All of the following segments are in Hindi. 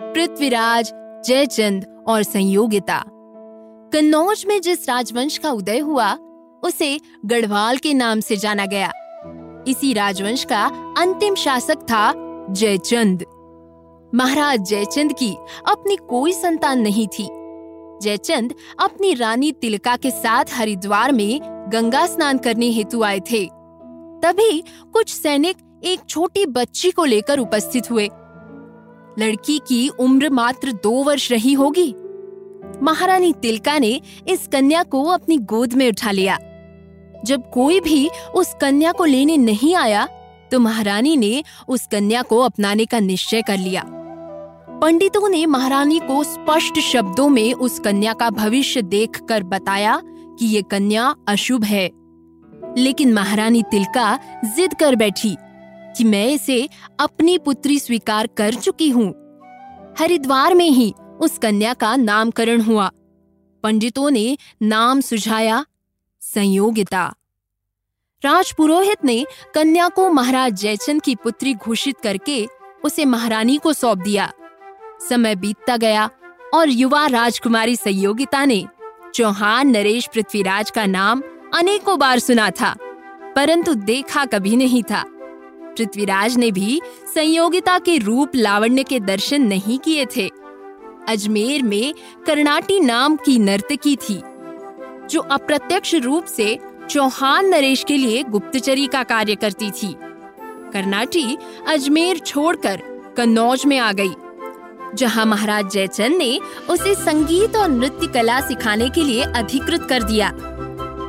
पृथ्वीराज, जयचंद और संयोगिता। कन्नौज में जिस राजवंश का उदय हुआ, उसे गढ़वाल के नाम से जाना गया। इसी राजवंश का अंतिम शासक था जयचंद। महाराज जयचंद की अपनी कोई संतान नहीं थी। जयचंद अपनी रानी तिलका के साथ हरिद्वार में गंगा स्नान करने हेतु आए थे। तभी कुछ सैनिक एक छोटी बच्ची को लेकर उपस्थित हुए। लड़की की उम्र मात्र दो वर्ष रही होगी। महारानी तिलका ने इस कन्या को अपनी गोद में उठा लिया। जब कोई भी उस कन्या को लेने नहीं आया तो महारानी ने उस कन्या को अपनाने का निश्चय कर लिया। पंडितों ने महारानी को स्पष्ट शब्दों में उस कन्या का भविष्य देखकर बताया कि ये कन्या अशुभ है। लेकिन महारानी तिलका जिद कर बैठी। कि मैं इसे अपनी पुत्री स्वीकार कर चुकी हूँ। हरिद्वार में ही उस कन्या का नामकरण हुआ। पंडितों ने नाम सुझाया, संयोगिता। राजपुरोहित ने कन्या को महाराज जयचंद की पुत्री घोषित करके उसे महारानी को सौंप दिया। समय बीतता गया और युवा राजकुमारी संयोगिता ने चौहान नरेश पृथ्वीराज का नाम अनेकों बार सुना था, परंतु देखा कभी नहीं था। पृथ्वीराज ने भी संयोगिता के रूप लावण्य के दर्शन नहीं किए थे। अजमेर में कर्नाटी नाम की नर्तकी थी, जो अप्रत्यक्ष रूप से चौहान नरेश के लिए गुप्तचरी का कार्य करती थी। कर्नाटी अजमेर छोड़कर कन्नौज में आ गई, जहाँ महाराज जयचंद ने उसे संगीत और नृत्य कला सिखाने के लिए अधिकृत कर दिया।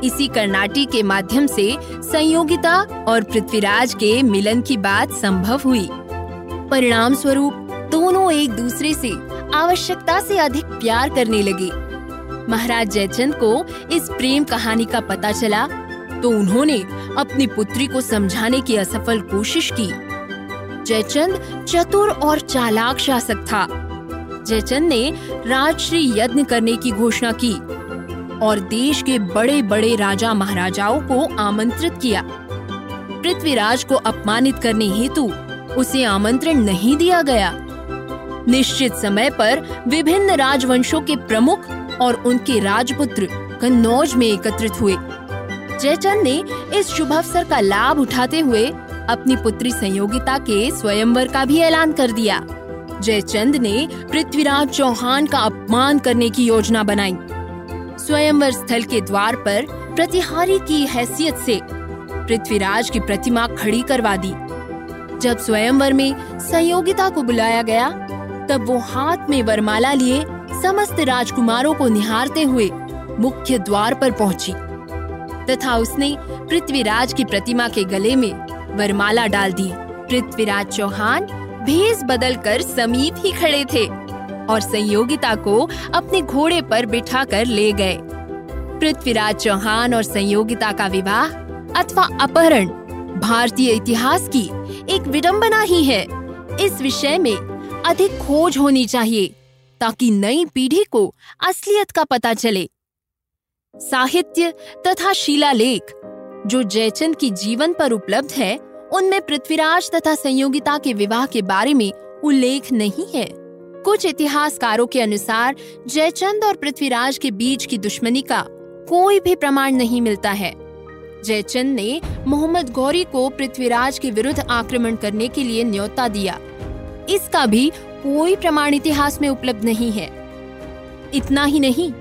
इसी कर्नाटी के माध्यम से संयोगिता और पृथ्वीराज के मिलन की बात संभव हुई। परिणाम स्वरूप दोनों एक दूसरे से आवश्यकता से अधिक प्यार करने लगे। महाराज जयचंद को इस प्रेम कहानी का पता चला तो उन्होंने अपनी पुत्री को समझाने की असफल कोशिश की। जयचंद चतुर और चालाक शासक था। जयचंद ने राजश्री यज्ञ करने की घोषणा की। और देश के बड़े बड़े राजा महाराजाओं को आमंत्रित किया। पृथ्वीराज को अपमानित करने हेतु उसे आमंत्रण नहीं दिया गया। निश्चित समय पर विभिन्न राजवंशों के प्रमुख और उनके राजपुत्र कन्नौज में एकत्रित हुए। जयचंद ने इस शुभ अवसर का लाभ उठाते हुए अपनी पुत्री संयोगिता के स्वयंवर का भी ऐलान कर दिया। जयचंद ने पृथ्वीराज चौहान का अपमान करने की योजना बनाई। स्वयंवर स्थल के द्वार पर प्रतिहारी की हैसियत से पृथ्वीराज की प्रतिमा खड़ी करवा दी। जब स्वयंवर में संयोगिता को बुलाया गया, तब वो हाथ में वरमाला लिए समस्त राजकुमारों को निहारते हुए मुख्य द्वार पर पहुँची। तथा उसने पृथ्वीराज की प्रतिमा के गले में वरमाला डाल दी। पृथ्वीराज चौहान भेस बदलकर समीप ही खड़े थे। और संयोगिता को अपने घोड़े पर बिठाकर ले गए। पृथ्वीराज चौहान और संयोगिता का विवाह अथवा अपहरण भारतीय इतिहास की एक विडंबना ही है। इस विषय में अधिक खोज होनी चाहिए ताकि नई पीढ़ी को असलियत का पता चले। साहित्य तथा शिलालेख जो जयचंद की जीवन पर उपलब्ध है, उनमें पृथ्वीराज तथा संयोगिता के विवाह के बारे में उल्लेख नहीं है। कुछ इतिहासकारों के अनुसार, जयचंद और पृथ्वीराज के बीच की दुश्मनी का कोई भी प्रमाण नहीं मिलता है। जयचंद ने मोहम्मद गौरी को पृथ्वीराज के विरुद्ध आक्रमण करने के लिए न्योता दिया। इसका भी कोई प्रमाण इतिहास में उपलब्ध नहीं है। इतना ही नहीं,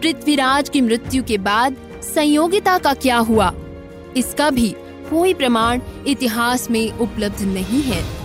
पृथ्वीराज की मृत्यु के बाद संयोगिता का क्या हुआ? इसका भी कोई प्रमाण इतिहास में उपलब्ध नहीं है।